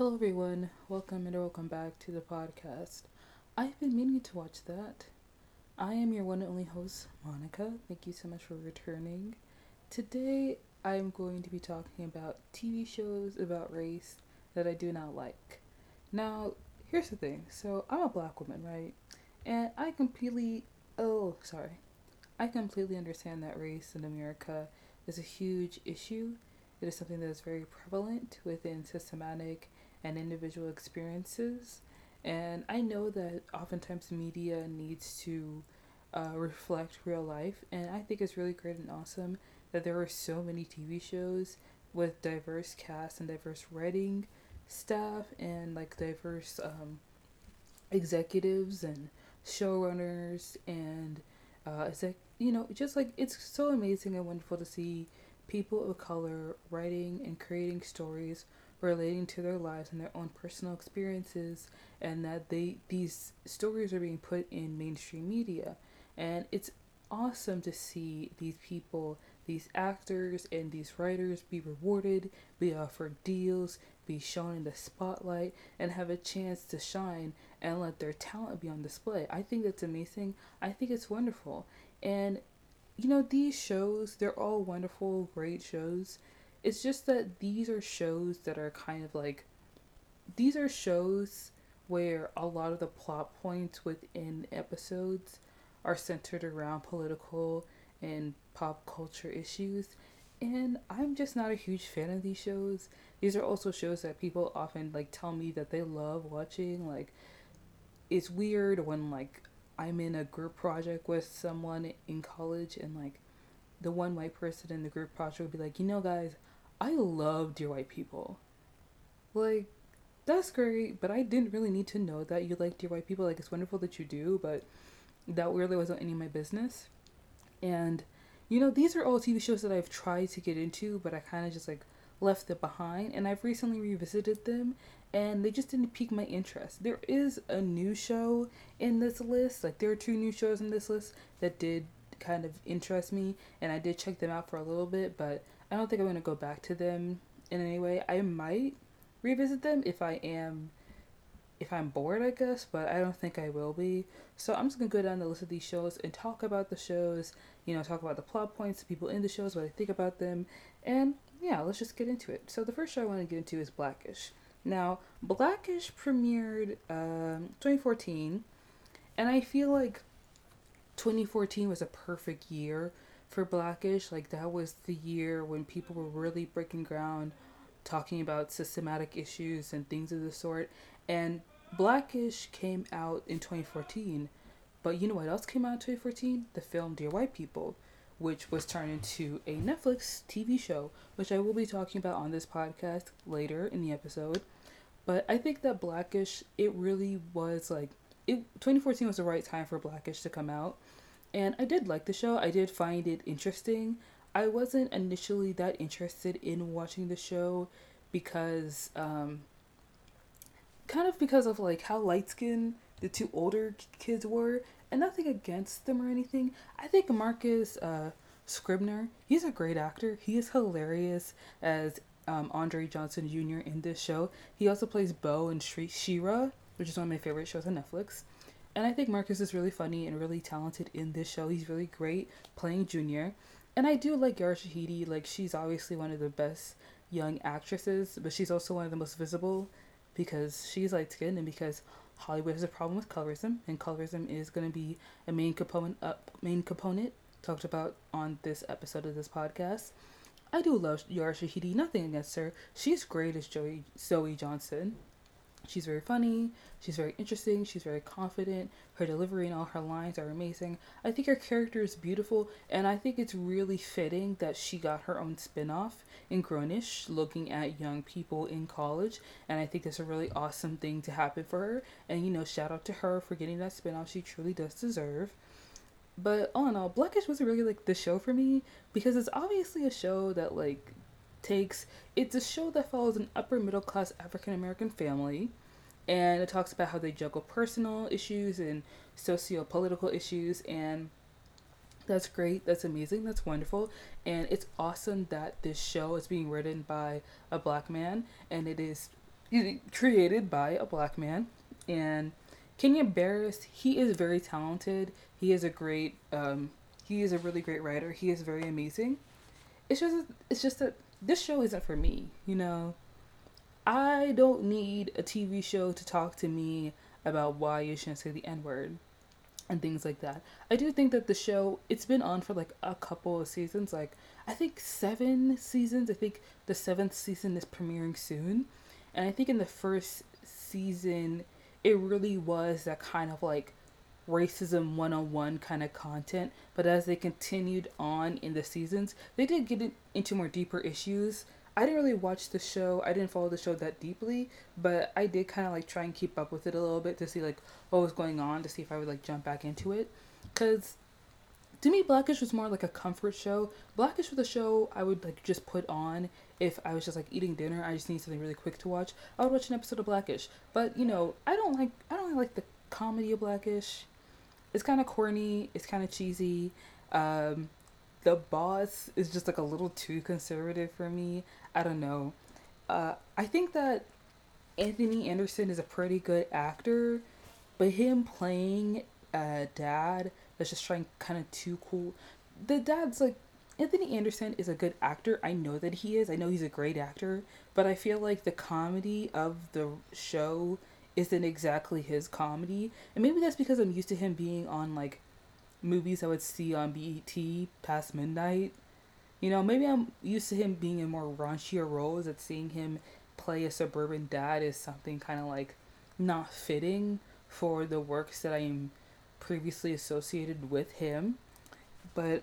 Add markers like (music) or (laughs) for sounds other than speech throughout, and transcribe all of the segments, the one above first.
Hello, everyone. Welcome and welcome back to the podcast. I've been meaning to watch that. I am your one and only host, Monica. Thank you so much for returning. Today, I'm going to be talking about TV shows about race that I do not like. Now, here's the thing. So, I'm a black woman, right? And I completely, oh, sorry. I completely understand that race in America is a huge issue. It is something that is very prevalent within systematic and individual experiences. And I know that oftentimes media needs to uh, reflect real life. And I think it's really great and awesome that there are so many TV shows with diverse casts and diverse writing staff and like diverse um, executives and showrunners and uh, like you know just like it's so amazing and wonderful to see people of color writing and creating stories relating to their lives and their own personal experiences and that they these stories are being put in mainstream media. And it's awesome to see these people these actors and these writers be rewarded be offered deals be shown in the spotlight and have a chance to shine and let their talent be on display. I think that's amazing. I think it's wonderful. And you know these shows they're all wonderful great shows it's just that these are shows that are kind of like these are shows where a lot of the plot points within episodes are centered around political and pop culture issues and I'm just not a huge fan of these shows. These are also shows that people often like tell me that they love watching like it's weird when like I'm in a group project with someone in college and like the one white person in the group project would be like, "You know guys, I love Dear White People. Like, that's great, but I didn't really need to know that you like Dear White People. Like, it's wonderful that you do, but that really wasn't any of my business. And, you know, these are all TV shows that I've tried to get into, but I kind of just like left it behind. And I've recently revisited them, and they just didn't pique my interest. There is a new show in this list. Like, there are two new shows in this list that did kind of interest me, and I did check them out for a little bit, but I don't think I'm gonna go back to them in any way. I might revisit them if I am if I'm bored, I guess, but I don't think I will be. So I'm just gonna go down the list of these shows and talk about the shows, you know, talk about the plot points, the people in the shows, what I think about them, and yeah, let's just get into it. So the first show I want to get into is Blackish. Now, Blackish premiered um, 2014, and I feel like 2014 was a perfect year for Blackish, like that was the year when people were really breaking ground, talking about systematic issues and things of the sort. And Blackish came out in 2014, but you know what else came out in 2014? The film Dear White People, which was turned into a Netflix TV show, which I will be talking about on this podcast later in the episode. But I think that Blackish, it really was like it 2014 was the right time for Blackish to come out and I did like the show. I did find it interesting. I wasn't initially that interested in watching the show because, um, kind of because of like how light skinned the two older kids were, and nothing against them or anything. I think Marcus uh, Scribner, he's a great actor. He is hilarious as um, Andre Johnson Jr. in this show. He also plays Bow in She-Ra, which is one of my favorite shows on Netflix. And I think Marcus is really funny and really talented in this show. He's really great playing Junior. And I do like Yara Shahidi. Like, she's obviously one of the best young actresses, but she's also one of the most visible because she's light skinned and because Hollywood has a problem with colorism, and colorism is going to be a main component, uh, main component talked about on this episode of this podcast. I do love Yara Shahidi. Nothing against her. She's great as Joey Zoe Johnson. She's very funny, she's very interesting, she's very confident. Her delivery and all her lines are amazing. I think her character is beautiful, and I think it's really fitting that she got her own spin off in Grownish, looking at young people in college. And I think that's a really awesome thing to happen for her. And, you know, shout out to her for getting that spin off she truly does deserve. But all in all, Blackish wasn't really like the show for me because it's obviously a show that like takes it's a show that follows an upper middle class African American family and it talks about how they juggle personal issues and socio political issues and that's great that's amazing that's wonderful and it's awesome that this show is being written by a black man and it is created by a black man, and Kenya Barris. He is very talented. He is a great. Um, he is a really great writer. He is very amazing. It's just it's just that this show isn't for me. You know, I don't need a TV show to talk to me about why you shouldn't say the N word and things like that. I do think that the show it's been on for like a couple of seasons, like I think seven seasons. I think the seventh season is premiering soon. And I think in the first season it really was that kind of like racism one-on-one kind of content but as they continued on in the seasons they did get into more deeper issues I didn't really watch the show. I didn't follow the show that deeply, but I did kind of like try and keep up with it a little bit to see like what was going on to see if I would like jump back into it. Cause to me, Blackish was more like a comfort show. Blackish was a show I would like just put on if I was just like eating dinner. I just need something really quick to watch. I would watch an episode of Blackish. But you know, I don't like I don't like the comedy of Blackish. It's kind of corny. It's kind of cheesy. Um, the boss is just like a little too conservative for me. I don't know. Uh, I think that Anthony Anderson is a pretty good actor, but him playing a dad that's just trying kind of too cool. The dad's like Anthony Anderson is a good actor. I know that he is. I know he's a great actor, but I feel like the comedy of the show isn't exactly his comedy. And maybe that's because I'm used to him being on like movies I would see on BET past midnight. You know, maybe I'm used to him being in more raunchier roles, that seeing him play a suburban dad is something kind of like not fitting for the works that I am previously associated with him. But,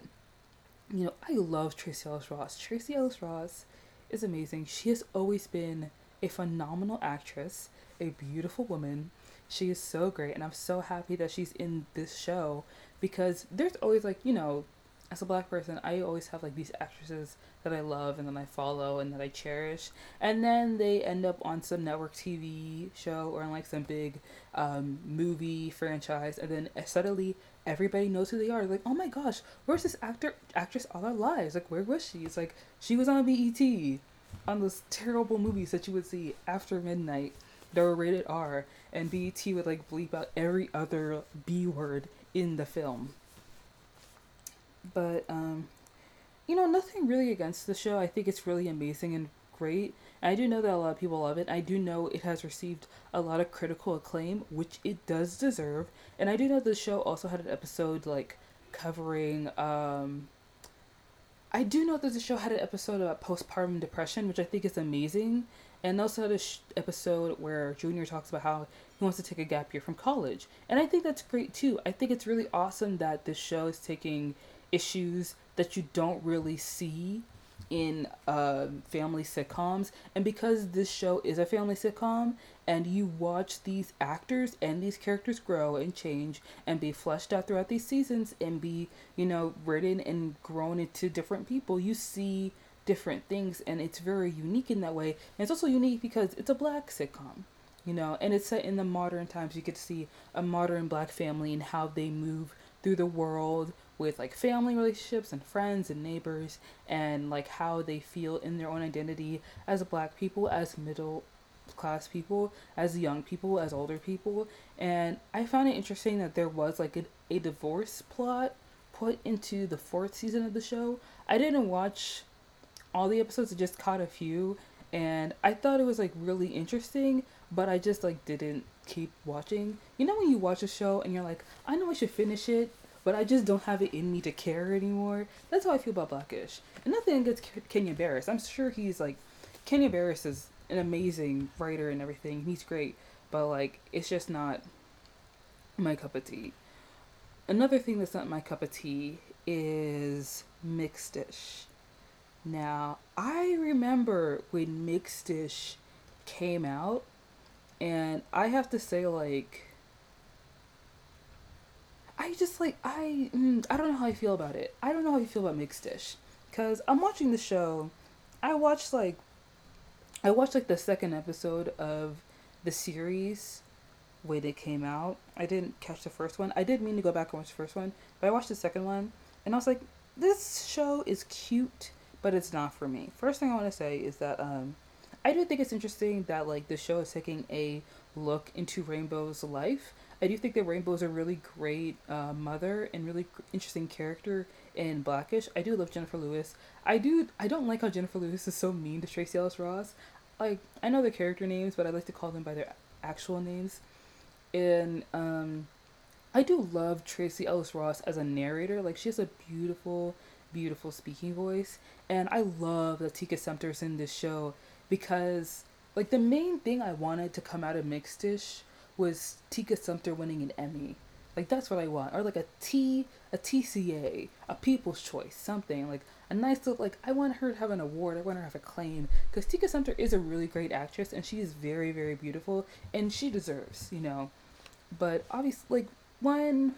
you know, I love Tracee Ellis Ross. Tracee Ellis Ross is amazing. She has always been a phenomenal actress, a beautiful woman. She is so great, and I'm so happy that she's in this show because there's always like you know as a black person i always have like these actresses that i love and then i follow and that i cherish. And then they end up on some network tv show or in like some big um, movie franchise and then suddenly everybody knows who they are. Like oh my gosh where's this actor actress all our lives? Like where was she? It's like she was on bet on those terrible movies that you would see after midnight that were rated r and bet would like bleep out every other b word in the film. But um, you know, nothing really against the show. I think it's really amazing and great. I do know that a lot of people love it. I do know it has received a lot of critical acclaim, which it does deserve. And I do know the show also had an episode like covering um I do know that the show had an episode about postpartum depression, which I think is amazing. And also a sh- episode where Junior talks about how he wants to take a gap year from college. And I think that's great too. I think it's really awesome that this show is taking issues that you don't really see in uh, family sitcoms. And because this show is a family sitcom and you watch these actors and these characters grow and change and be fleshed out throughout these seasons and be, you know, written and grown into different people, you see different things and it's very unique in that way. And it's also unique because it's a black sitcom you know, and it's set in the modern times. You get to see a modern black family and how they move through the world with like family relationships and friends and neighbors and like how they feel in their own identity as black people, as middle class people, as young people, as older people. And I found it interesting that there was like a, a divorce plot put into the fourth season of the show. I didn't watch all the episodes, I just caught a few and I thought it was like really interesting, but I just like didn't keep watching. You know when you watch a show and you're like, I know I should finish it, but I just don't have it in me to care anymore. That's how I feel about Blackish. And nothing against Kenya Barris. I'm sure he's like, Kenya Barris is an amazing writer and everything. He's great, but like it's just not my cup of tea. Another thing that's not my cup of tea is Mixed-ish. Now, I remember when Mixed-ish came out, and I have to say, like, I just like I mm, I don't know how I feel about it. I don't know how I feel about Mixed-ish, cause I'm watching the show. I watched like, I watched like the second episode of the series when it came out. I didn't catch the first one. I did mean to go back and watch the first one, but I watched the second one, and I was like, this show is cute but it's not for me. First thing I want to say is that um, I do think it's interesting that like the show is taking a look into Rainbow's life. I do think that Rainbow's a really great uh, mother and really interesting character in Blackish. I do love Jennifer Lewis. I do. I don't like how Jennifer Lewis is so mean to Tracee Ellis Ross. Like I know their character names, but I like to call them by their actual names. And um, I do love Tracee Ellis Ross as a narrator. Like she has a beautiful, beautiful speaking voice, and I love that Tika Sumpter's in this show because like the main thing I wanted to come out of Mixed-ish was Tika Sumpter winning an Emmy. Like that's what I want, or like a T, a TCA, a People's Choice, something like a nice little like. I want her to have an award. I want her to have a claim because Tika Sumpter is a really great actress and she is very very beautiful and she deserves, you know. But obviously, like one,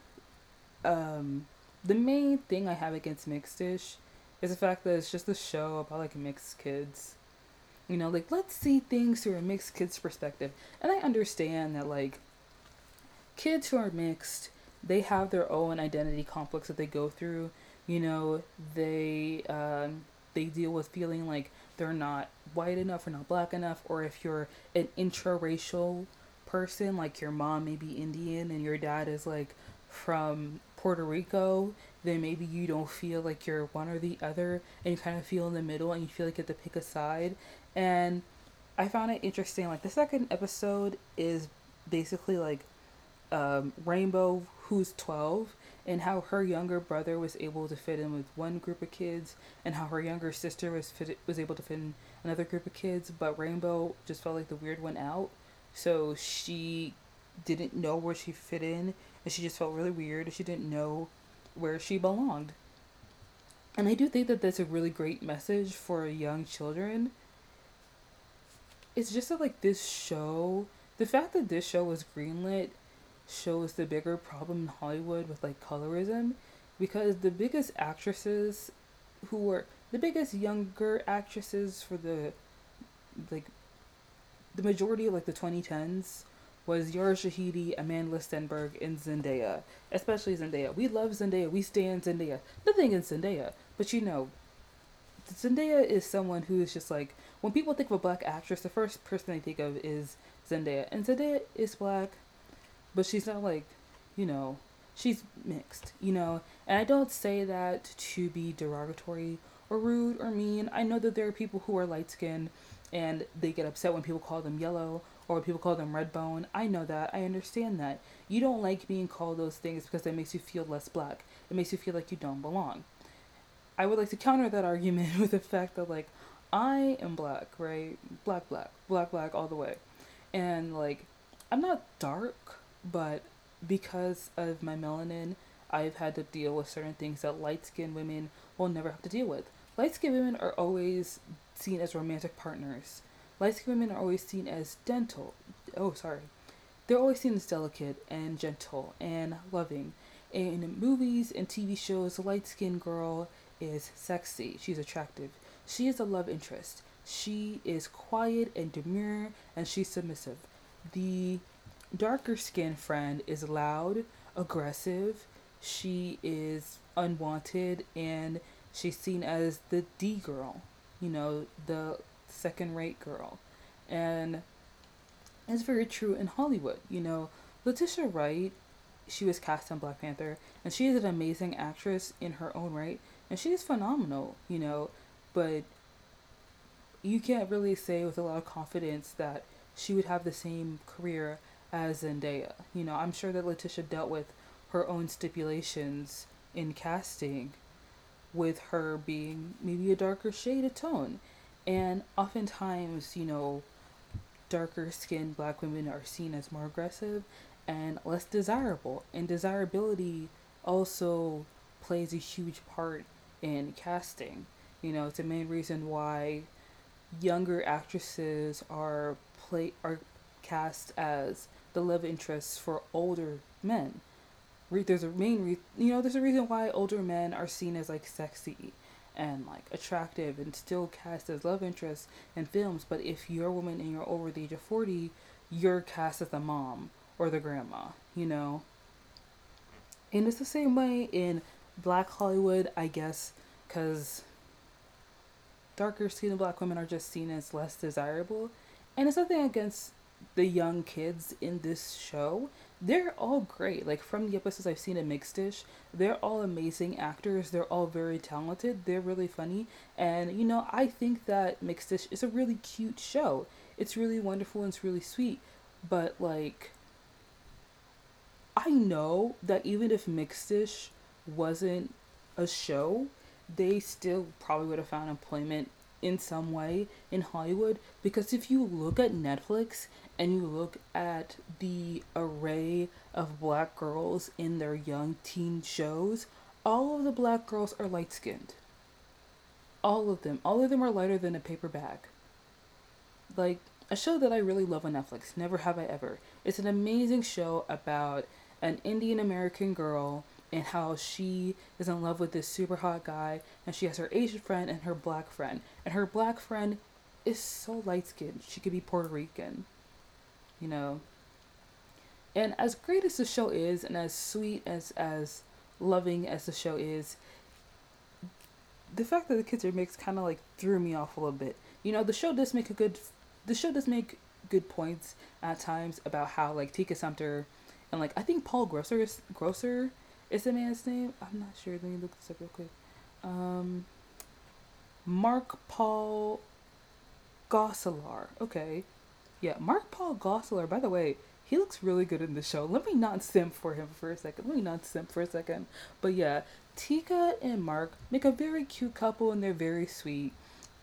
um, the main thing I have against Mixed-ish is the fact that it's just a show about like mixed kids you know, like let's see things through a mixed kid's perspective. And I understand that like kids who are mixed, they have their own identity complex that they go through. You know, they um, they deal with feeling like they're not white enough or not black enough, or if you're an intraracial person, like your mom may be Indian and your dad is like from Puerto Rico, then maybe you don't feel like you're one or the other and you kind of feel in the middle and you feel like you have to pick a side and I found it interesting. Like the second episode is basically like um, Rainbow, who's twelve, and how her younger brother was able to fit in with one group of kids, and how her younger sister was fit was able to fit in another group of kids, but Rainbow just felt like the weird one out, so she didn't know where she fit in, and she just felt really weird. She didn't know where she belonged. And I do think that that's a really great message for young children it's just that like this show, the fact that this show was greenlit shows the bigger problem in Hollywood with like colorism because the biggest actresses who were the biggest younger actresses for the like the majority of like the 2010s was Yara Shahidi, Amandla Stenberg, and Zendaya. Especially Zendaya. We love Zendaya. We stand Zendaya. Nothing in Zendaya. But you know, Zendaya is someone who is just like when people think of a black actress, the first person they think of is Zendaya, and Zendaya is black, but she's not like, you know, she's mixed, you know. And I don't say that to be derogatory or rude or mean. I know that there are people who are light skinned and they get upset when people call them yellow or people call them red bone. I know that. I understand that. You don't like being called those things because it makes you feel less black. It makes you feel like you don't belong. I would like to counter that argument (laughs) with the fact that like I am black, right? Black, black, black, black, all the way. And like, I'm not dark, but because of my melanin, I've had to deal with certain things that light skinned women will never have to deal with. Light skinned women are always seen as romantic partners. Light skinned women are always seen as dental. Oh, sorry. They're always seen as delicate and gentle and loving. In movies and TV shows, a light skinned girl is sexy. She's attractive. She is a love interest. She is quiet and demure and she's submissive. The darker skinned friend is loud, aggressive, she is unwanted, and she's seen as the D girl, you know, the second rate girl. And it's very true in Hollywood. You know, Letitia Wright, she was cast on Black Panther, and she is an amazing actress in her own right, and she is phenomenal, you know but you can't really say with a lot of confidence that she would have the same career as Zendaya. You know, I'm sure that Letitia dealt with her own stipulations in casting with her being maybe a darker shade of tone. And oftentimes, you know, darker skinned black women are seen as more aggressive and less desirable. And desirability also plays a huge part in casting. You know, it's the main reason why younger actresses are play are cast as the love interests for older men. There's a main re- you know there's a reason why older men are seen as like sexy and like attractive and still cast as love interests in films. But if you're a woman and you're over the age of forty, you're cast as the mom or the grandma. You know. And it's the same way in Black Hollywood, I guess, because darker skinned black women are just seen as less desirable. And it's nothing against the young kids in this show. They're all great. Like from the episodes I've seen in Mixed-ish, they're all amazing actors. They're all very talented. They're really funny. And you know, I think that Mixed-ish is a really cute show. It's really wonderful and it's really sweet. But like I know that even if Mixed-ish wasn't a show, they still probably would have found employment in some way in Hollywood because if you look at Netflix and you look at the array of black girls in their young teen shows, all of the black girls are light skinned. All of them. All of them are lighter than a paper bag. Like a show that I really love on Netflix, Never Have I Ever. It's an amazing show about an Indian American girl and how she is in love with this super hot guy and she has her Asian friend and her black friend. And her black friend is so light skinned. She could be Puerto Rican. You know. And as great as the show is and as sweet as as loving as the show is, the fact that the kids are mixed kind of like threw me off a little bit. You know, the show does make a good the show does make good points at times about how like Tika Sumpter and like I think Paul Grosser Grosser is the man's name? I'm not sure. Let me look this up real quick. Um, Mark Paul Gosselaar. Okay. Yeah, Mark Paul Gosselaar. By the way, he looks really good in the show. Let me not simp for him for a second. Let me not simp for a second. But yeah, Tika and Mark make a very cute couple and they're very sweet.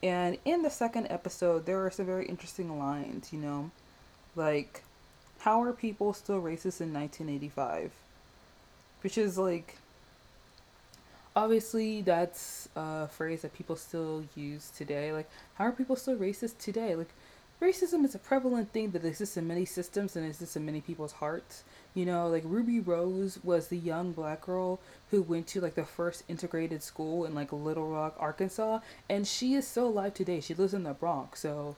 And in the second episode, there are some very interesting lines, you know? Like, how are people still racist in 1985? Which is like obviously that's a phrase that people still use today. Like how are people still racist today? Like racism is a prevalent thing that exists in many systems and exists in many people's hearts. You know like ruby rose was the young black girl who went to like the first integrated school in like little rock arkansas and she is still alive today. She lives in the bronx so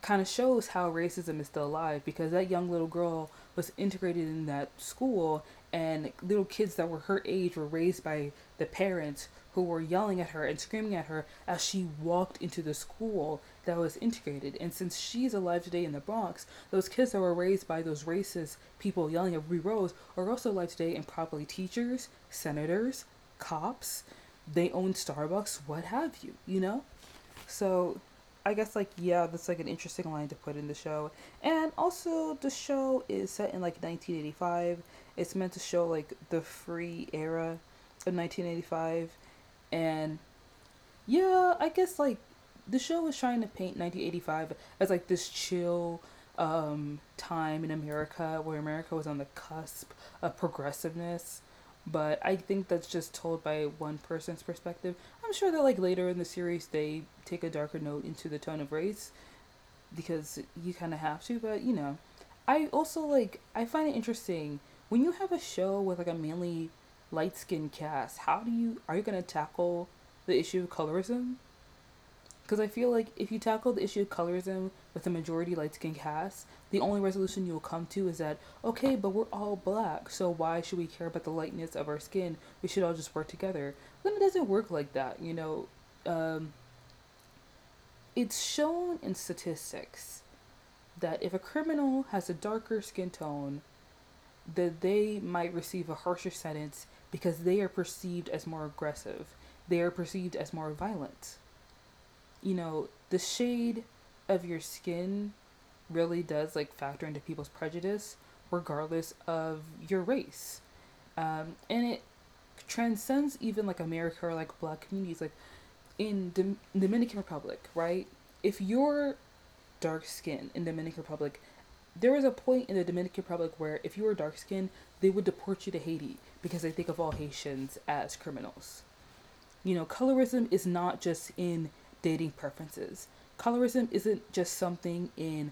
kind of shows how racism is still alive because that young little girl was integrated in that school and little kids that were her age were raised by the parents who were yelling at her and screaming at her as she walked into the school that was integrated. And since she's alive today in the Bronx, those kids that were raised by those racist people yelling at Ruby Rose are also alive today and probably teachers, senators, cops, they own Starbucks, what have you, you know? So I guess like yeah, that's like an interesting line to put in the show. And also the show is set in like 1985. It's meant to show like the free era of 1985 and yeah, I guess like the show was trying to paint 1985 as like this chill um time in America where America was on the cusp of progressiveness but I think that's just told by one person's perspective. I'm sure that like later in the series they take a darker note into the tone of race because you kind of have to, but you know. I also like I find it interesting when you have a show with like a mainly light-skinned cast. How do you are you to tackle the issue of colorism? Because I feel like if you tackle the issue of colorism with a majority light skinned cast, the only resolution you'll come to is that, okay, but we're all black, so why should we care about the lightness of our skin? We should all just work together. Then it doesn't work like that, you know. Um, it's shown in statistics that if a criminal has a darker skin tone, that they might receive a harsher sentence because they are perceived as more aggressive. They are perceived as more violent you know, the shade of your skin really does like factor into people's prejudice regardless of your race. Um, and it transcends even like America or like black communities. Like in the Dominican Republic, right? If you're dark skin in Dominican Republic, there was a point in the Dominican Republic where if you were dark skinned, they would deport you to Haiti because they think of all Haitians as criminals. You know, colorism is not just in dating preferences. Colorism isn't just something in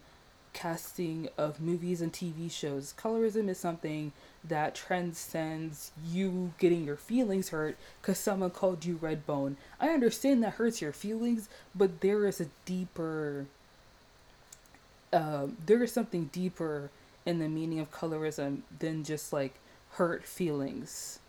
casting of movies and TV shows. Colorism is something that transcends you getting your feelings hurt because someone called you red bone. I understand that hurts your feelings, but there is a deeper, uh, there is something deeper in the meaning of colorism than just like hurt feelings.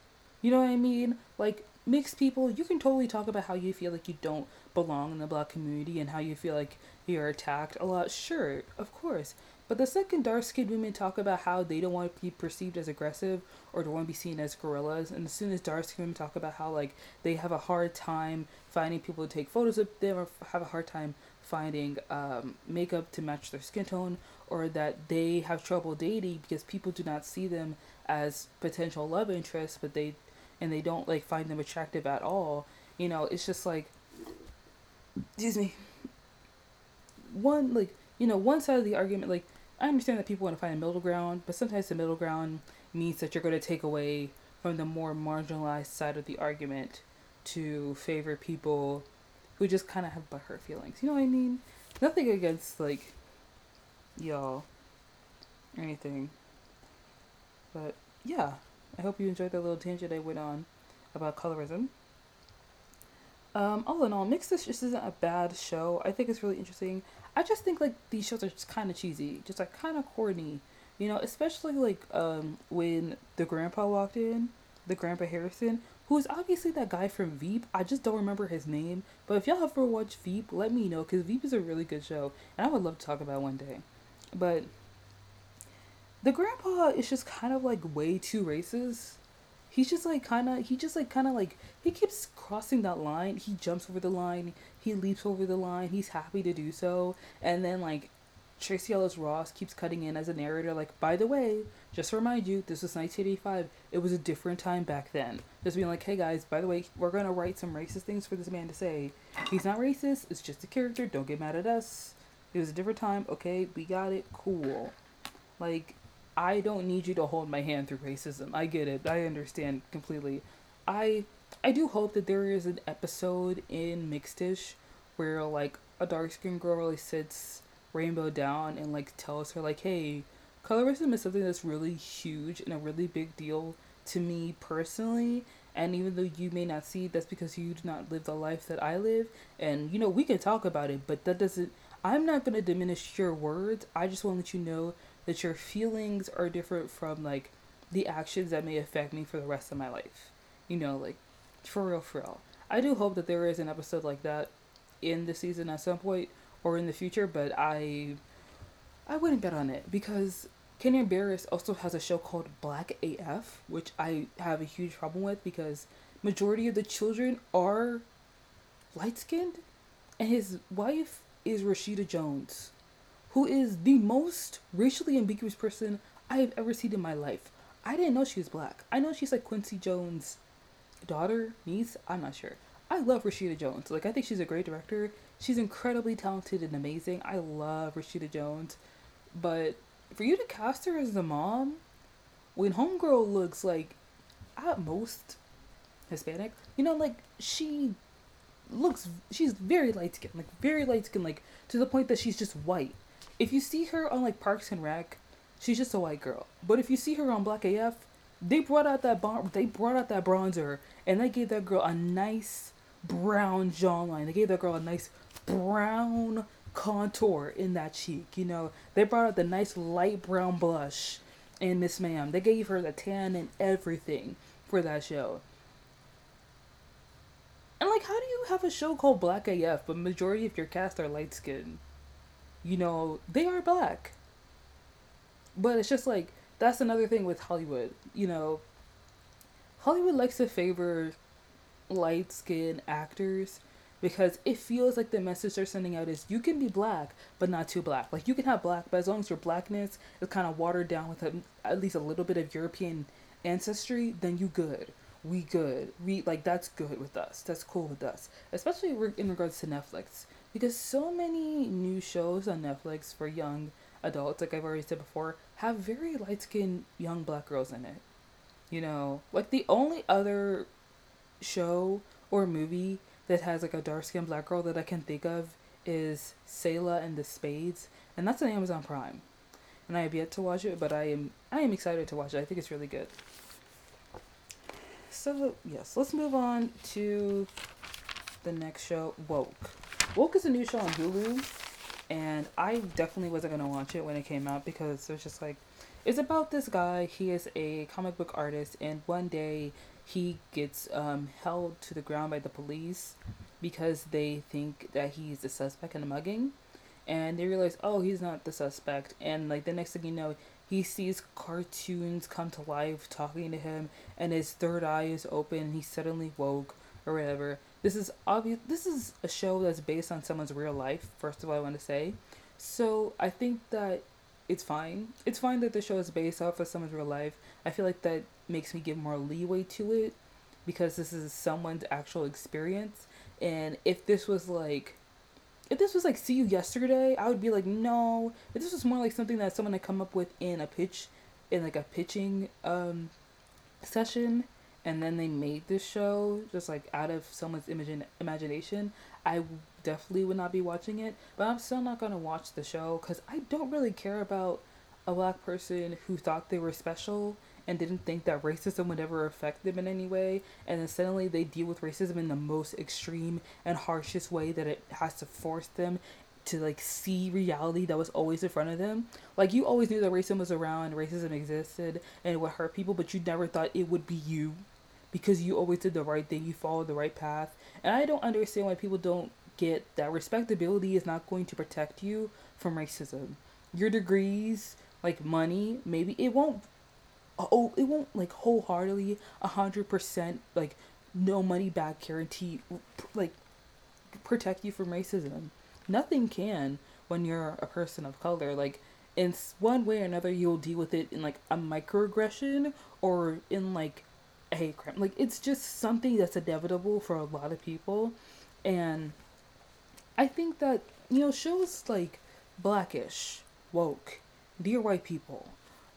You know what I mean? Like mixed people, you can totally talk about how you feel like you don't belong in the black community and how you feel like you're attacked a lot. Sure, of course. But the second dark skinned women talk about how they don't want to be perceived as aggressive or don't want to be seen as gorillas, and as soon as dark skinned women talk about how like they have a hard time finding people to take photos of them or have a hard time finding um, makeup to match their skin tone or that they have trouble dating because people do not see them as potential love interests but they and they don't like find them attractive at all you know it's just like excuse me. One like you know one side of the argument like i understand that people want to find a middle ground but sometimes the middle ground means that you're going to take away from the more marginalized side of the argument to favor people who just kind of have butthurt feelings you know what i mean? Nothing against like y'all or anything but yeah i hope you enjoyed that little tangent i went on about colorism um, all in all, Mixed-ish just isn't a bad show. I think it's really interesting. I just think like these shows are just kind of cheesy, just like kind of corny, you know. Especially like um when the grandpa walked in, the grandpa Harrison, who is obviously that guy from Veep. I just don't remember his name. But if y'all ever watched Veep, let me know because Veep is a really good show, and I would love to talk about one day. But the grandpa is just kind of like way too racist. He's just like kind of he just like kind of like he keeps crossing that line. He jumps over the line. He leaps over the line. He's happy to do so. And then like Tracee Ellis Ross keeps cutting in as a narrator like by the way just to remind you this was 1985 it was a different time back then. Just being like hey guys by the way we're gonna write some racist things for this man to say. He's not racist. It's just a character. Don't get mad at us. It was a different time. Okay we got it. Cool. Like I don't need you to hold my hand through racism. I get it. I understand completely. I I do hope that there is an episode in Mixed-ish where like a dark skinned girl really sits Rainbow down and like tells her like, hey, colorism is something that's really huge and a really big deal to me personally. And even though you may not see, that's because you do not live the life that I live. And you know, we can talk about it, but that doesn't I'm not gonna diminish your words. I just want to let you know that your feelings are different from like the actions that may affect me for the rest of my life. You know, like for real, for real. I do hope that there is an episode like that in the season at some point or in the future, but I I wouldn't bet on it because Kenya Barris also has a show called Black AF, which I have a huge problem with because majority of the children are light skinned and his wife is Rashida Jones who is the most racially ambiguous person I have ever seen in my life. I didn't know she was black. I know she's like Quincy Jones' daughter, niece. I'm not sure. I love Rashida Jones. Like I think she's a great director. She's incredibly talented and amazing. I love Rashida Jones. But for you to cast her as the mom, when Homegirl looks like at most Hispanic, you know, like she looks she's very light skinned, like very light skinned, like to the point that she's just white. If you see her on like Parks and Rec, she's just a white girl. But if you see her on Black AF, they brought out that bon- they brought out that bronzer and they gave that girl a nice brown jawline. They gave that girl a nice brown contour in that cheek. You know, they brought out the nice light brown blush in Miss Ma'am. They gave her the tan and everything for that show. And like, how do you have a show called Black AF, but majority of your cast are light skinned? You know, they are black. But it's just like that's another thing with Hollywood. You know, Hollywood likes to favor light skinned actors because it feels like the message they're sending out is you can be black but not too black. Like you can have black, but as long as your blackness is kind of watered down with a, at least a little bit of European ancestry, then you good. We good. We like that's good with us. That's cool with us. Especially in regards to Netflix because so many new shows on Netflix for young adults, like I've already said before, have very light skinned young black girls in it. You know, like the only other show or movie that has like a dark skinned black girl that I can think of is Selah and the Spades, and that's on Amazon Prime. And I have yet to watch it, but I am I am excited to watch it. I think it's really good. So yes, let's move on to the next show, Woke. Woke is a new show on Hulu, and I definitely wasn't gonna watch it when it came out because it was just like, it's about this guy. He is a comic book artist, and one day he gets um, held to the ground by the police because they think that he's the suspect in the mugging. And they realize oh he's not the suspect. And like the next thing you know he sees cartoons come to life talking to him and his third eye is open he's suddenly woke or whatever this is obvious this is a show that's based on someone's real life first of all i want to say. So i think that it's fine. It's fine that the show is based off of someone's real life. I feel like that makes me give more leeway to it because this is someone's actual experience. And if this was like if this was like see you yesterday i would be like no. If this was more like something that someone had come up with in a pitch in like a pitching um session and then they made this show just like out of someone's imagine imagination i definitely would not be watching it. But i'm still not to watch the show because i don't really care about a black person who thought they were special and didn't think that racism would ever affect them in any way. And then suddenly they deal with racism in the most extreme and harshest way that it has to force them to like see reality that was always in front of them. Like you always knew that racism was around racism existed and it would hurt people but you never thought it would be you because you always did the right thing you followed the right path. And i don't understand why people don't get that respectability is not going to protect you from racism. Your degrees like money maybe it won't oh it won't like wholeheartedly a hundred percent like no money back guarantee like protect you from racism. Nothing can when you're a person of color. Like in one way or another you'll deal with it in like a microaggression or in like a hate crime like it's just something that's inevitable for a lot of people and i think that you know shows like blackish woke dear white people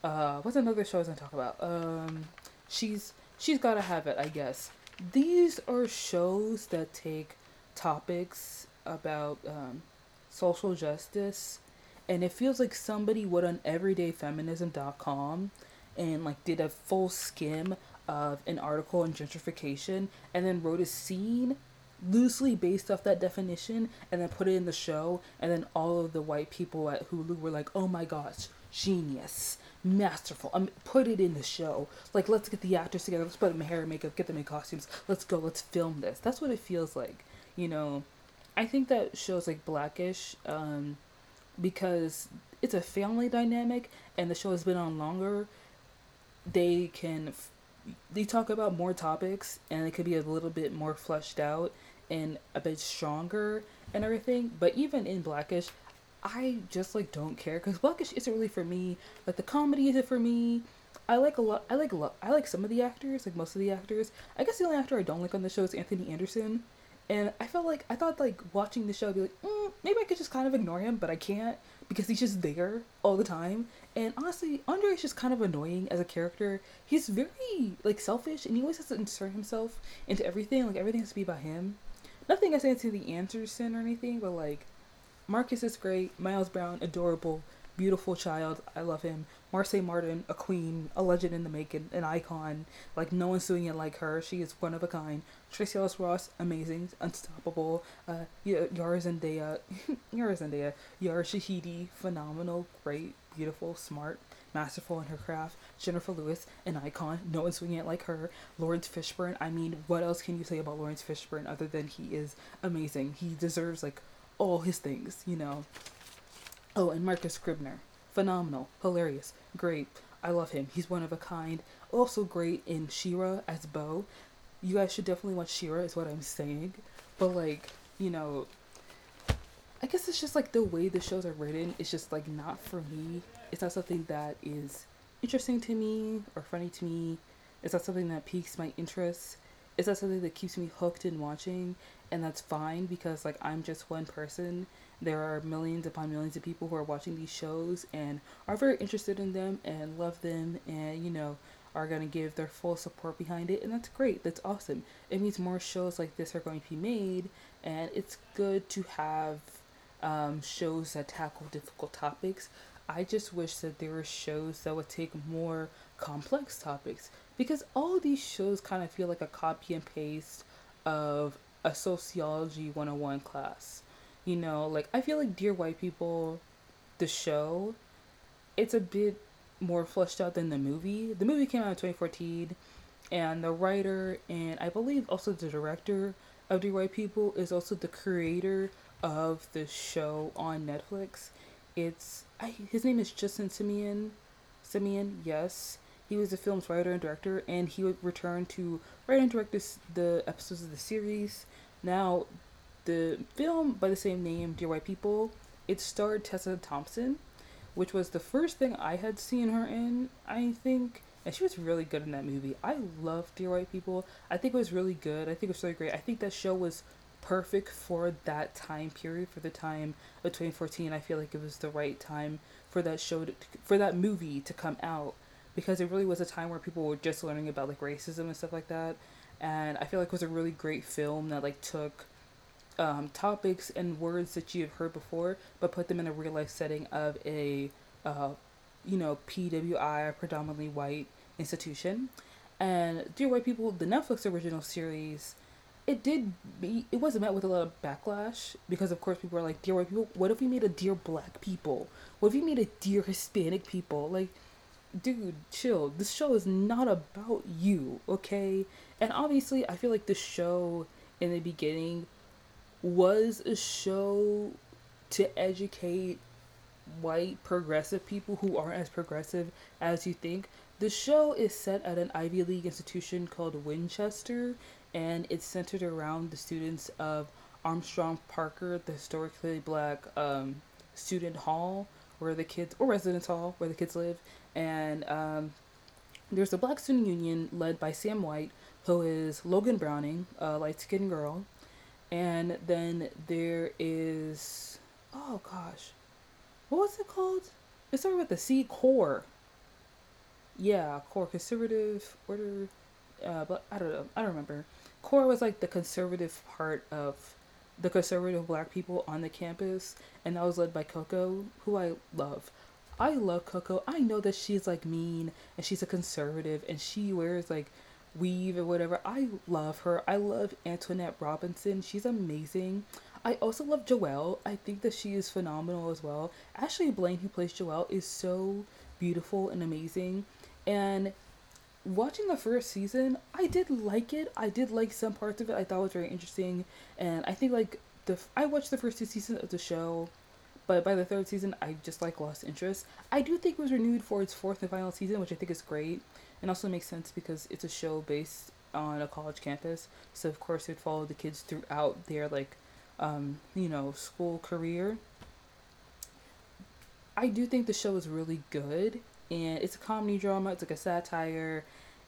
uh what's another show I was gonna talk about? Um she's she's gotta have it, I guess. These are shows that take topics about um, social justice and it feels like somebody would on everydayfeminism.com and like did a full skim of an article on gentrification and then wrote a scene loosely based off that definition and then put it in the show and then all of the white people at Hulu were like, "Oh my gosh, genius." masterful. I'm put it in the show. Like let's get the actors together. Let's put them in hair and makeup. Get them in costumes. Let's go. Let's film this. That's what it feels like. You know, I think that shows like Blackish, um, because it's a family dynamic and the show has been on longer. They can, they talk about more topics and it could be a little bit more fleshed out and a bit stronger and everything. But even in Blackish, I just like don't care because Blackish isn't really for me. Like the comedy isn't for me. I like a lot. I like a lot. I like some of the actors, like most of the actors. I guess the only actor I don't like on the show is Anthony Anderson, and I felt like I thought like watching the show, I'd be like, mm, maybe I could just kind of ignore him, but I can't because he's just there all the time. And honestly, Andre is just kind of annoying as a character. He's very like selfish, and he always has to insert himself into everything. Like everything has to be about him. Nothing I say to Anthony Anderson or anything, but like Marcus is great. Miles Brown, adorable, beautiful child. I love him. Marsai Martin, a queen, a legend in the making, an icon. Like no one's doing it like her. She is one of a kind. Tracee Ellis Ross, amazing, unstoppable. Uh, Yara Zendaya, (laughs) Yara Zendaya, Yara Shahidi, phenomenal, great, beautiful, smart, masterful in her craft. Jennifer Lewis, an icon. No one's doing it like her. Laurence Fishburne. I mean, what else can you say about Laurence Fishburne other than he is amazing? He deserves like all his things, you know. Oh, and Marcus Scribner. Phenomenal. Hilarious. Great. I love him. He's one of a kind. Also great in She-Ra as Bow. You guys should definitely watch She-Ra is what I'm saying. But like, you know, I guess it's just like the way the shows are written It's just like not for me. It's not something that is interesting to me or funny to me. It's not something that piques my interest. It's not something that keeps me hooked in watching and that's fine because like I'm just one person. There are millions upon millions of people who are watching these shows and are very interested in them and love them and you know are going to give their full support behind it and that's great. That's awesome. It means more shows like this are going to be made and it's good to have um, shows that tackle difficult topics. I just wish that there were shows that would take more complex topics because all these shows kind of feel like a copy and paste of a sociology 101 class. You know, like I feel like Dear White People, the show, it's a bit more fleshed out than the movie. The movie came out in 2014 and the writer and I believe also the director of Dear White People is also the creator of the show on Netflix. It's I, his name is Justin Simien. Simien, yes. He was the film's writer and director, and he would return to write and direct this, the episodes of the series. Now, the film by the same name, Dear White People, it starred Tessa Thompson, which was the first thing I had seen her in, I think. And she was really good in that movie. I love Dear White People. I think it was really good. I think it was really great. I think that show was perfect for that time period, for the time of 2014. I feel like it was the right time for that show, to, for that movie to come out. Because it really was a time where people were just learning about like racism and stuff like that. And I feel like it was a really great film that like took um, topics and words that you have heard before, but put them in a real life setting of a, uh, you know, PWI, predominantly white institution. And Dear White People, the Netflix original series, it did be, it wasn't met with a lot of backlash because, of course, people are like, Dear White People, what if we made a Dear Black People? What if we made a Dear Hispanic People? Like, dude, chill. This show is not about you, okay? And obviously, I feel like the show in the beginning was a show to educate white progressive people who aren't as progressive as you think. The show is set at an Ivy League institution called Winchester, and it's centered around the students of Armstrong Parker, the historically black um, student hall where the kids, or residence hall where the kids live. And um, there's a black student union led by Sam White, who is Logan Browning, a light skinned girl, and then there is oh gosh what was it called? It started with the c core. Yeah core conservative order uh, but i don't know i don't remember. Core was like the conservative part of the conservative black people on the campus and that was led by coco who i love. I love coco. I know that she's like mean and she's a conservative and she wears like weave or whatever. I love her. I love Antoinette Robertson. She's amazing. I also love Joelle. I think that she is phenomenal as well. Ashley Blaine, who plays Joelle, is so beautiful and amazing. And watching the first season, I did like it. I did like some parts of it. I thought it was very interesting. And I think like the I watched the first two seasons of the show, but by the third season, I just like lost interest. I do think it was renewed for its fourth and final season, which I think is great and also makes sense because it's a show based on a college campus. So of course it would follow the kids throughout their like um, you know school career. I do think the show is really good and it's a comedy drama it's like a satire.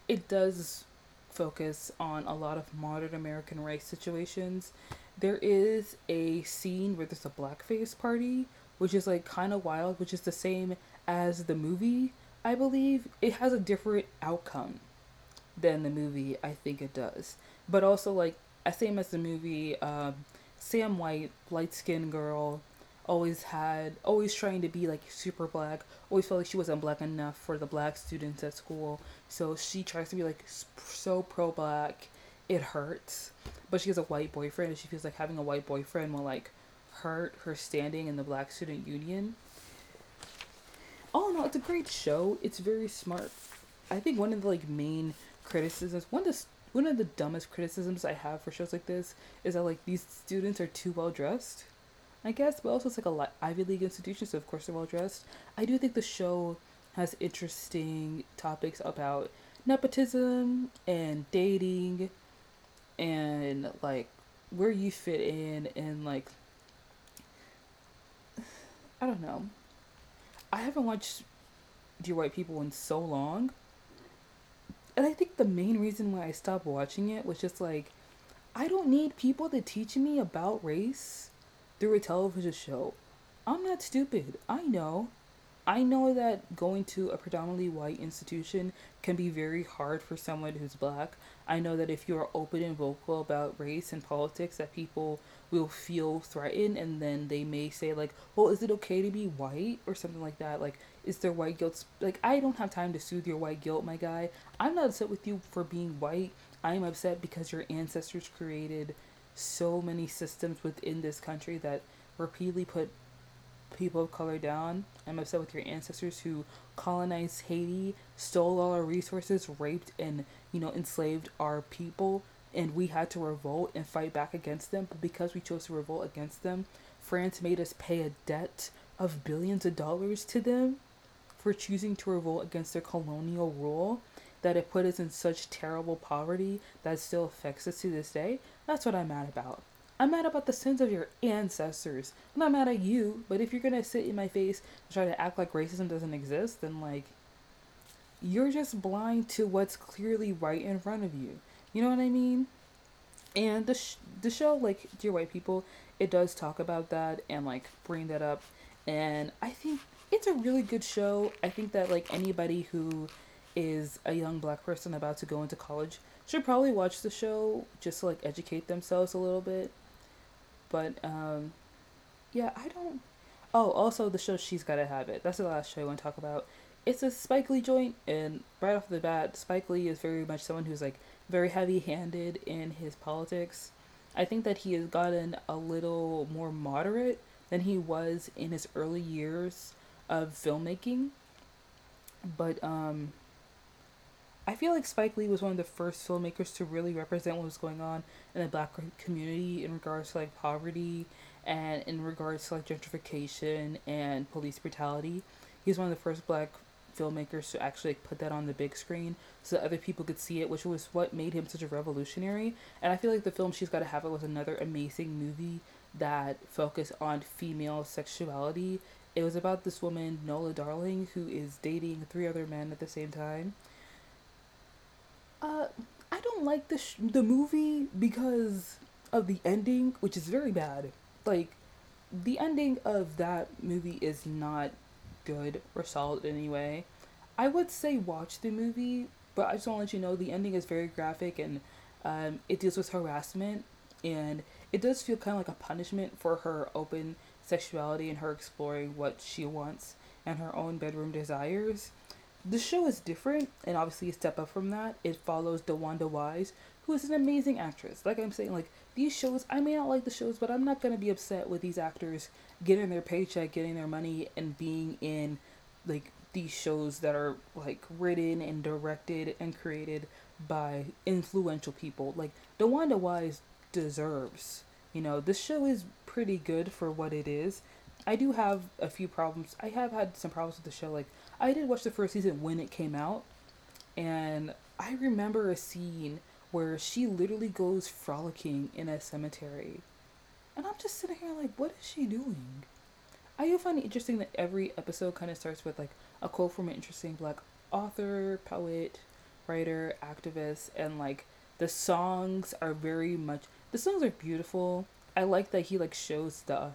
It does focus on a lot of modern american race situations. There is a scene where there's a blackface party which is like kind of wild which is the same as the movie I believe it has a different outcome than the movie. I think it does, but also like same as the movie. Um, Sam White, light skinned girl, always had always trying to be like super black. Always felt like she wasn't black enough for the black students at school, so she tries to be like so pro black. It hurts, but she has a white boyfriend, and she feels like having a white boyfriend will like hurt her standing in the black student union oh no, it's a great show. It's very smart. I think one of the like main criticisms, one of the one of the dumbest criticisms I have for shows like this is that like these students are too well dressed. I guess, but also it's like a Ivy League institution, so of course they're well dressed. I do think the show has interesting topics about nepotism and dating and like where you fit in and like (sighs) I don't know. I haven't watched Dear White People in so long. And I think the main reason why I stopped watching it was just like, I don't need people to teach me about race through a television show. I'm not stupid. I know. I know that going to a predominantly white institution can be very hard for someone who's black. I know that if you're open and vocal about race and politics that people will feel threatened and then they may say like well is it okay to be white? or something like that. Like is there white guilt? Like i don't have time to soothe your white guilt my guy. I'm not upset with you for being white. I'm upset because your ancestors created so many systems within this country that repeatedly put people of color down I'm upset with your ancestors who colonized Haiti, stole all our resources, raped and, you know, enslaved our people. And we had to revolt and fight back against them. But because we chose to revolt against them, France made us pay a debt of billions of dollars to them for choosing to revolt against their colonial rule that it put us in such terrible poverty that still affects us to this day. That's what I'm mad about. I'm mad about the sins of your ancestors. I'm not mad at you, but if you're gonna sit in my face and try to act like racism doesn't exist, then like you're just blind to what's clearly right in front of you. You know what I mean? And the sh- the show, like Dear White People, it does talk about that and like bring that up, and I think it's a really good show. I think that like anybody who is a young black person about to go into college should probably watch the show just to like educate themselves a little bit but um, yeah, I don't. Oh, also the show She's Gotta Have It. That's the last show I want to talk about. It's a Spike Lee joint, and right off the bat, Spike Lee is very much someone who's like very heavy handed in his politics. I think that he has gotten a little more moderate than he was in his early years of filmmaking. But um I feel like Spike Lee was one of the first filmmakers to really represent what was going on in the black community in regards to like poverty and in regards to like gentrification and police brutality. He's one of the first black filmmakers to actually put that on the big screen so that other people could see it, which was what made him such a revolutionary. And I feel like the film She's Gotta Have It was another amazing movie that focused on female sexuality. It was about this woman, Nola Darling, who is dating three other men at the same time uh, I don't like the sh- the movie because of the ending, which is very bad. Like, the ending of that movie is not good or solid in any way. I would say watch the movie, but I just want to let you know the ending is very graphic and um, it deals with harassment and it does feel kind of like a punishment for her open sexuality and her exploring what she wants and her own bedroom desires. The show is different and obviously a step up from that. It follows DeWanda Wise, who is an amazing actress. Like I'm saying, like these shows, I may not like the shows, but I'm not gonna be upset with these actors getting their paycheck, getting their money, and being in like these shows that are like written and directed and created by influential people. Like DeWanda Wise deserves. You know, this show is pretty good for what it is. I do have a few problems. I have had some problems with the show. Like I did watch the first season when it came out, and I remember a scene where she literally goes frolicking in a cemetery, and I'm just sitting here like, what is she doing? I do find it interesting that every episode kind of starts with like a quote from an interesting black author, poet, writer, activist, and like the songs are very much the songs are beautiful. I like that he like shows the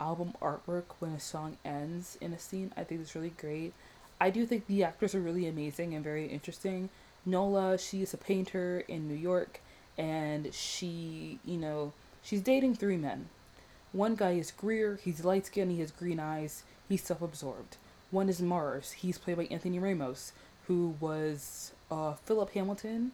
album artwork when a song ends in a scene. I think it's really great. I do think the actors are really amazing and very interesting. Nola, she is a painter in New York, and she, you know, she's dating three men. One guy is Greer, he's light skinned, he has green eyes, he's self absorbed. One is Mars, he's played by Anthony Ramos, who was uh, Philip Hamilton,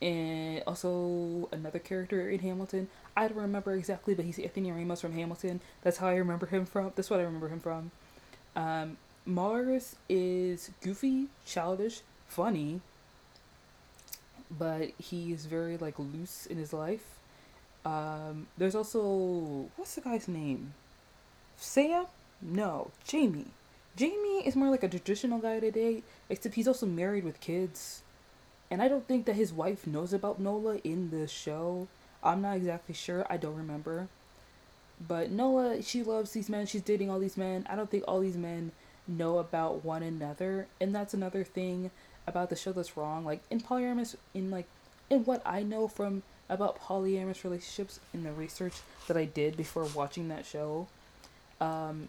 and also another character in Hamilton. I don't remember exactly, but he's Anthony Ramos from Hamilton. That's how I remember him from. That's what I remember him from. Um, Mars is goofy, childish, funny, but he is very like loose in his life. Um, there's also what's the guy's name? Sam? No, Jamie. Jamie is more like a traditional guy to date, except he's also married with kids. And I don't think that his wife knows about Nola in the show. I'm not exactly sure. I don't remember. But Nola, she loves these men. She's dating all these men. I don't think all these men know about one another and that's another thing about the show that's wrong. Like in polyamorous in like in what i know from about polyamorous relationships in the research that i did before watching that show um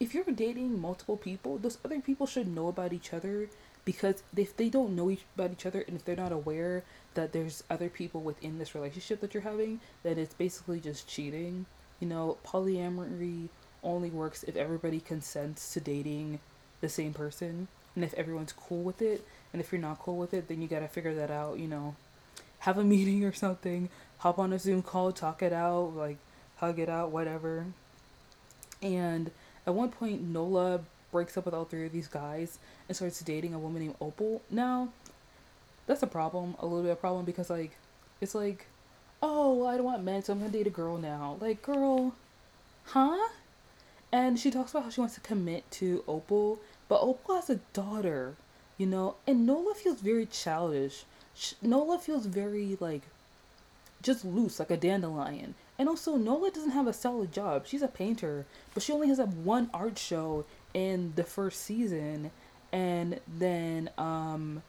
if you're dating multiple people those other people should know about each other because if they don't know each, about each other and if they're not aware that there's other people within this relationship that you're having then it's basically just cheating. You know polyamory only works if everybody consents to dating the same person and if everyone's cool with it and if you're not cool with it then you got to figure that out you know have a (laughs) meeting or something hop on a zoom call talk it out like hug it out whatever and At one point, Nola breaks up with all three of these guys and starts dating a woman named Opal. Now, that's a problem, a little bit of a problem because like, it's like, oh, I don't want men, so I'm gonna date a girl now. Like, girl, huh? And she talks about how she wants to commit to Opal, but Opal has a daughter, you know, and Nola feels very childish. Nola feels very like just loose, like a dandelion. And also, Nola doesn't have a solid job. She's a painter, but she only has a one art show in the first season, and then um,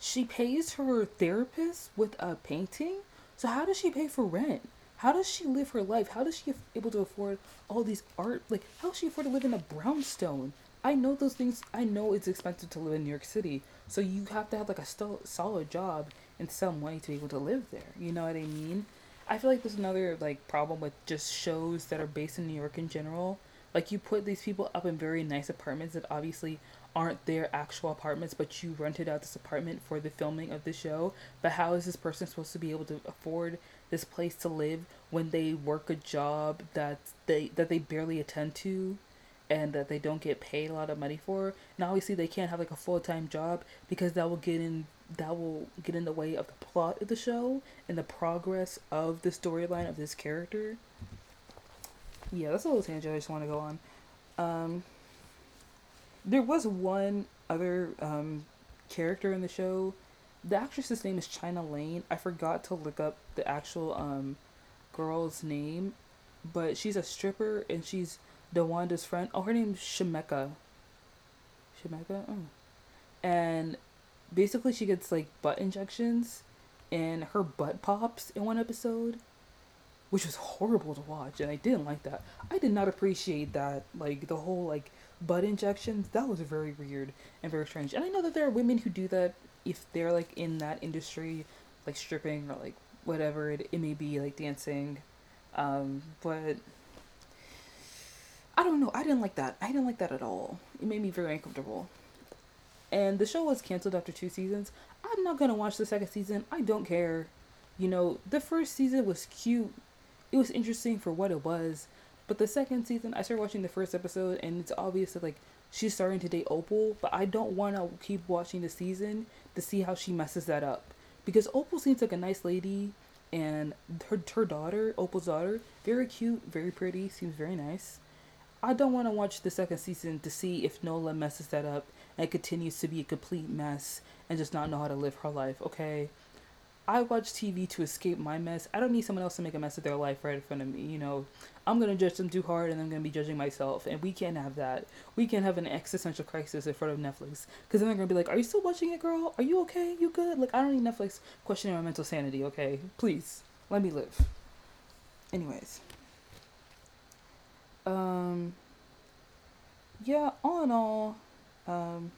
she pays her therapist with a painting. So how does she pay for rent? How does she live her life? How does she able to afford all these art? Like, how she afford to live in a brownstone? I know those things. I know it's expensive to live in New York City, so you have to have like a still solid job in some way to be able to live there. You know what I mean? I feel like there's another like problem with just shows that are based in New York in general. Like you put these people up in very nice apartments that obviously aren't their actual apartments, but you rented out this apartment for the filming of the show. But how is this person supposed to be able to afford this place to live when they work a job that they that they barely attend to? and that they don't get paid a lot of money for. And obviously they can't have like a full time job because that will get in that will get in the way of the plot of the show and the progress of the storyline of this character. Yeah, that's a little tangent I just want to go on. Um, there was one other um, character in the show. The actress's name is Chyna Layne. I forgot to look up the actual um, girl's name, but she's a stripper and she's DeWanda's friend. Oh, her name's Shemekka. Shemekka? Oh. And basically she gets like butt injections and her butt pops in one episode which was horrible to watch and i didn't like that i did not appreciate that like the whole like butt injections that was very weird and very strange and i know that there are women who do that if they're like in that industry like stripping or like whatever it, it may be like dancing um but i don't know i didn't like that i didn't like that at all it made me very uncomfortable and the show was canceled after two seasons. I'm not gonna watch the second season. I don't care. You know, the first season was cute. It was interesting for what it was. But the second season, I started watching the first episode, and it's obvious that like she's starting to date Opal. But I don't want to keep watching the season to see how she messes that up, because Opal seems like a nice lady, and her her daughter, Opal's daughter, very cute, very pretty, seems very nice. I don't want to watch the second season to see if Nola messes that up and continues to be a complete mess and just not know how to live her life, okay? I watch TV to escape my mess. I don't need someone else to make a mess of their life right in front of me, you know. I'm gonna judge them too hard and I'm gonna be judging myself, and we can't have that. We can't have an existential crisis in front of Netflix, because then they're gonna be like, Are you still watching it, girl? Are you okay? You good? Like, I don't need Netflix questioning my mental sanity, okay? Please, let me live. Anyways. Um, yeah, all in all, um,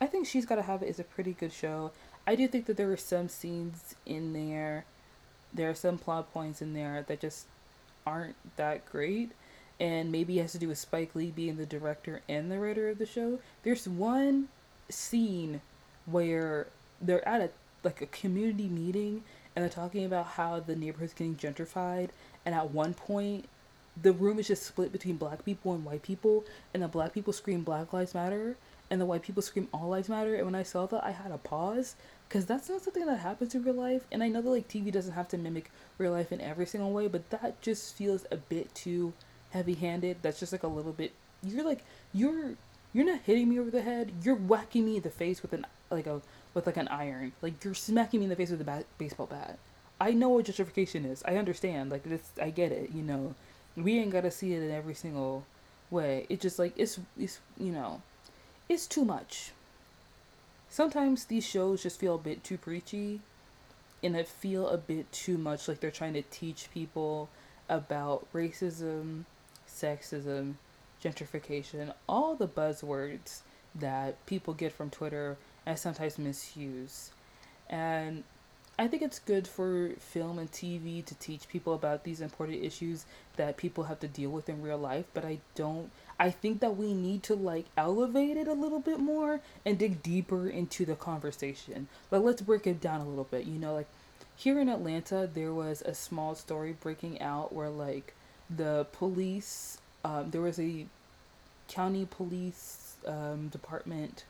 I think She's Gotta Have It is a pretty good show. I do think that there are some scenes in there, there are some plot points in there that just aren't that great. And maybe it has to do with Spike Lee being the director and the writer of the show. There's one scene where they're at a like a community meeting and they're talking about how the neighborhood's getting gentrified and at one point the room is just split between black people and white people, and the black people scream Black Lives Matter, and the white people scream All Lives Matter. And when I saw that, I had a pause because that's not something that happens in real life. And I know that like TV doesn't have to mimic real life in every single way, but that just feels a bit too heavy-handed. That's just like a little bit. You're like you're you're not hitting me over the head. You're whacking me in the face with an like a with like an iron. Like you're smacking me in the face with a bat, baseball bat. I know what justification is. I understand. Like this, I get it. You know we ain't gotta see it in every single way. It's just like it's it's you know, it's too much. Sometimes these shows just feel a bit too preachy and it feel a bit too much like they're trying to teach people about racism, sexism, gentrification, all the buzzwords that people get from Twitter and sometimes misuse. And I think it's good for film and TV to teach people about these important issues that people have to deal with in real life, but I don't I think that we need to like elevate it a little bit more and dig deeper into the conversation. Like let's break it down a little bit, you know, like here in Atlanta there was a small story breaking out where like the police um, there was a county police um, department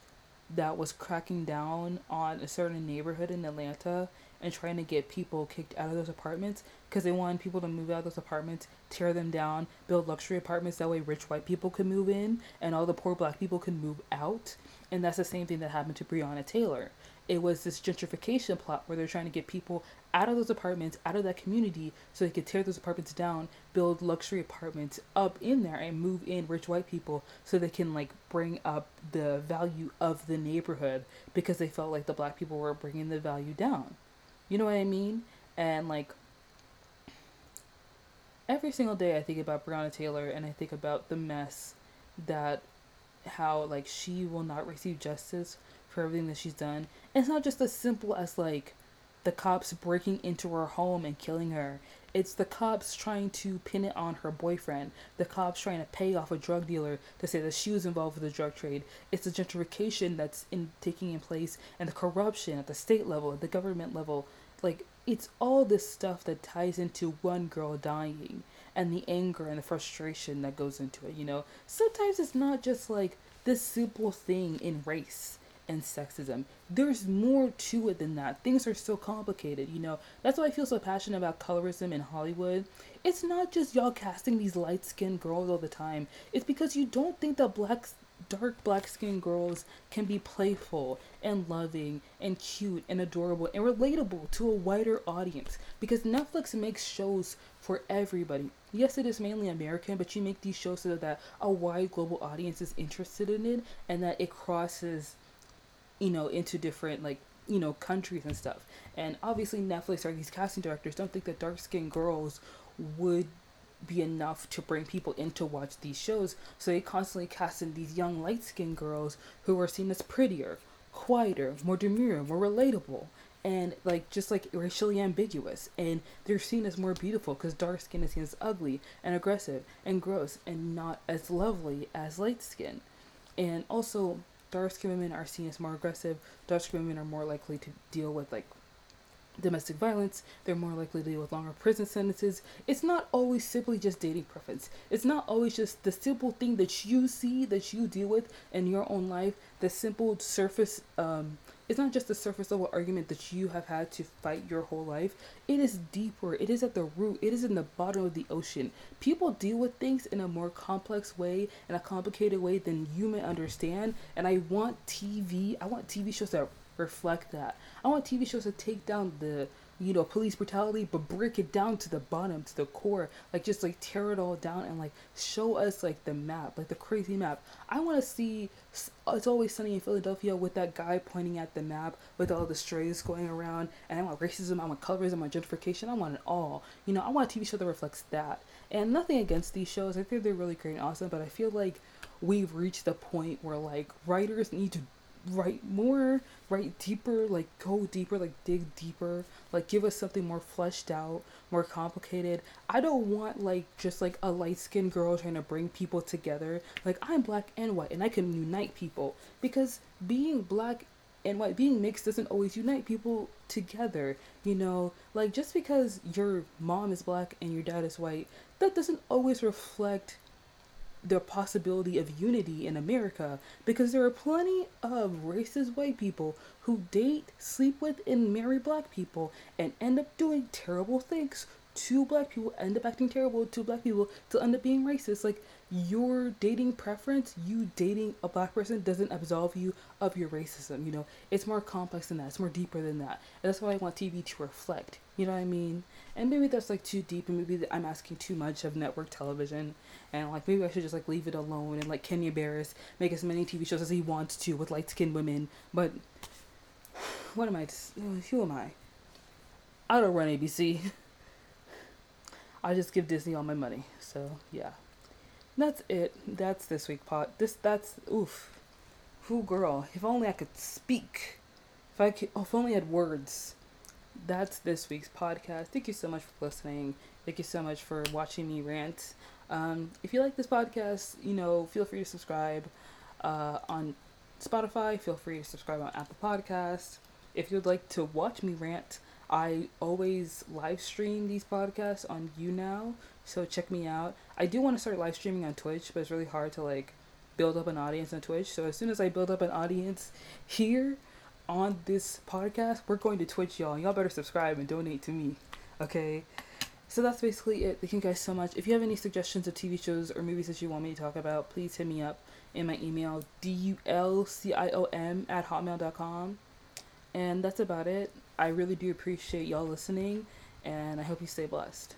that was cracking down on a certain neighborhood in Atlanta and trying to get people kicked out of those apartments because they wanted people to move out of those apartments, tear them down, build luxury apartments that way rich white people could move in and all the poor black people could move out. And that's the same thing that happened to Breonna Taylor. It was this gentrification plot where they're trying to get people out of those apartments, out of that community, so they could tear those apartments down, build luxury apartments up in there, and move in rich white people so they can like bring up the value of the neighborhood because they felt like the black people were bringing the value down. You know what I mean? And like every single day, I think about Breonna Taylor and I think about the mess that how like she will not receive justice for everything that she's done. And it's not just as simple as like the cops breaking into her home and killing her. It's the cops trying to pin it on her boyfriend. The cops trying to pay off a drug dealer to say that she was involved with the drug trade. It's the gentrification that's in taking in place and the corruption at the state level, at the government level. Like it's all this stuff that ties into one girl dying and the anger and the frustration that goes into it, you know. Sometimes it's not just like this simple thing in race and sexism. There's more to it than that. Things are so complicated, you know. That's why I feel so passionate about colorism in Hollywood. It's not just y'all casting these light skinned girls all the time. It's because you don't think that black dark black skinned girls can be playful and loving and cute and adorable and relatable to a wider audience because Netflix makes shows for everybody. Yes, it is mainly American, but you make these shows so that a wide global audience is interested in it and that it crosses you know, into different like you know countries and stuff. And obviously, Netflix or these casting directors don't think that dark skinned girls would be enough to bring people in to watch these shows. So they constantly cast in these young light skinned girls who are seen as prettier, quieter, more demure, more relatable, and like just like racially ambiguous. And they're seen as more beautiful because dark skin is seen as ugly and aggressive and gross and not as lovely as light skin. And also, dark skinned women are seen as more aggressive. Dark skinned women are more likely to deal with like domestic violence. They're more likely to deal with longer prison sentences. It's not always simply just dating preference. It's not always just the simple thing that you see that you deal with in your own life. The simple surface um, it's not just a surface level argument that you have had to fight your whole life. It is deeper. It is at the root. It is in the bottom of the ocean. People deal with things in a more complex way, in a complicated way than you may understand. And I want TV, I want TV shows that reflect that. I want TV shows to take down the you know, police brutality, but break it down to the bottom, to the core. Like, just like tear it all down and like show us like the map, like the crazy map. I want to see It's Always Sunny in Philadelphia with that guy pointing at the map with all the strays going around. And I want racism, I want colorism, I want gentrification, I want it all. You know, I want a TV show that reflects that. And nothing against these shows, I think they're really great and awesome, but I feel like we've reached the point where like writers need to write more, write deeper, like go deeper, like dig deeper, like give us something more fleshed out, more complicated. I don't want like just like a light skinned girl trying to bring people together. Like I'm black and white and I can unite people because being black and white being mixed doesn't always unite people together you know like just because your mom is black and your dad is white that doesn't always reflect the possibility of unity in America because there are plenty of racist white people who date, sleep with, and marry black people and end up doing terrible things to black people, end up acting terrible to black people to end up being racist. Like your dating preference, you dating a black person doesn't absolve you of your racism. You know, it's more complex than that. It's more deeper than that. And that's why I want TV to reflect. You know what I mean? And maybe that's like too deep, and maybe I'm asking too much of network television. And like maybe I should just like leave it alone and like Kenya Barris make as many TV shows as he wants to with light skinned women. But what am I? Who am I? I don't run ABC. I just give Disney all my money. So yeah. That's it. That's this week pot. This that's oof. Who girl? If only I could speak. If I could, oh, if only I had words. That's this week's podcast. Thank you so much for listening. Thank you so much for watching me rant. Um, if you like this podcast, you know, feel free to subscribe uh, on Spotify. Feel free to subscribe on Apple Podcasts. If you'd like to watch me rant, I always live stream these podcasts on YouNow, so check me out. I do want to start live streaming on Twitch, but it's really hard to like build up an audience on Twitch. So as soon as I build up an audience (laughs) here on this podcast, we're going to Twitch, y'all. Y'all better subscribe and donate to me. Okay? So that's basically it. Thank you guys so much. If you have any suggestions of TV shows or movies that you want me to talk about, please hit me up in my email, dulciom at hotmail.com. And that's about it. I really do appreciate y'all listening, and I hope you stay blessed.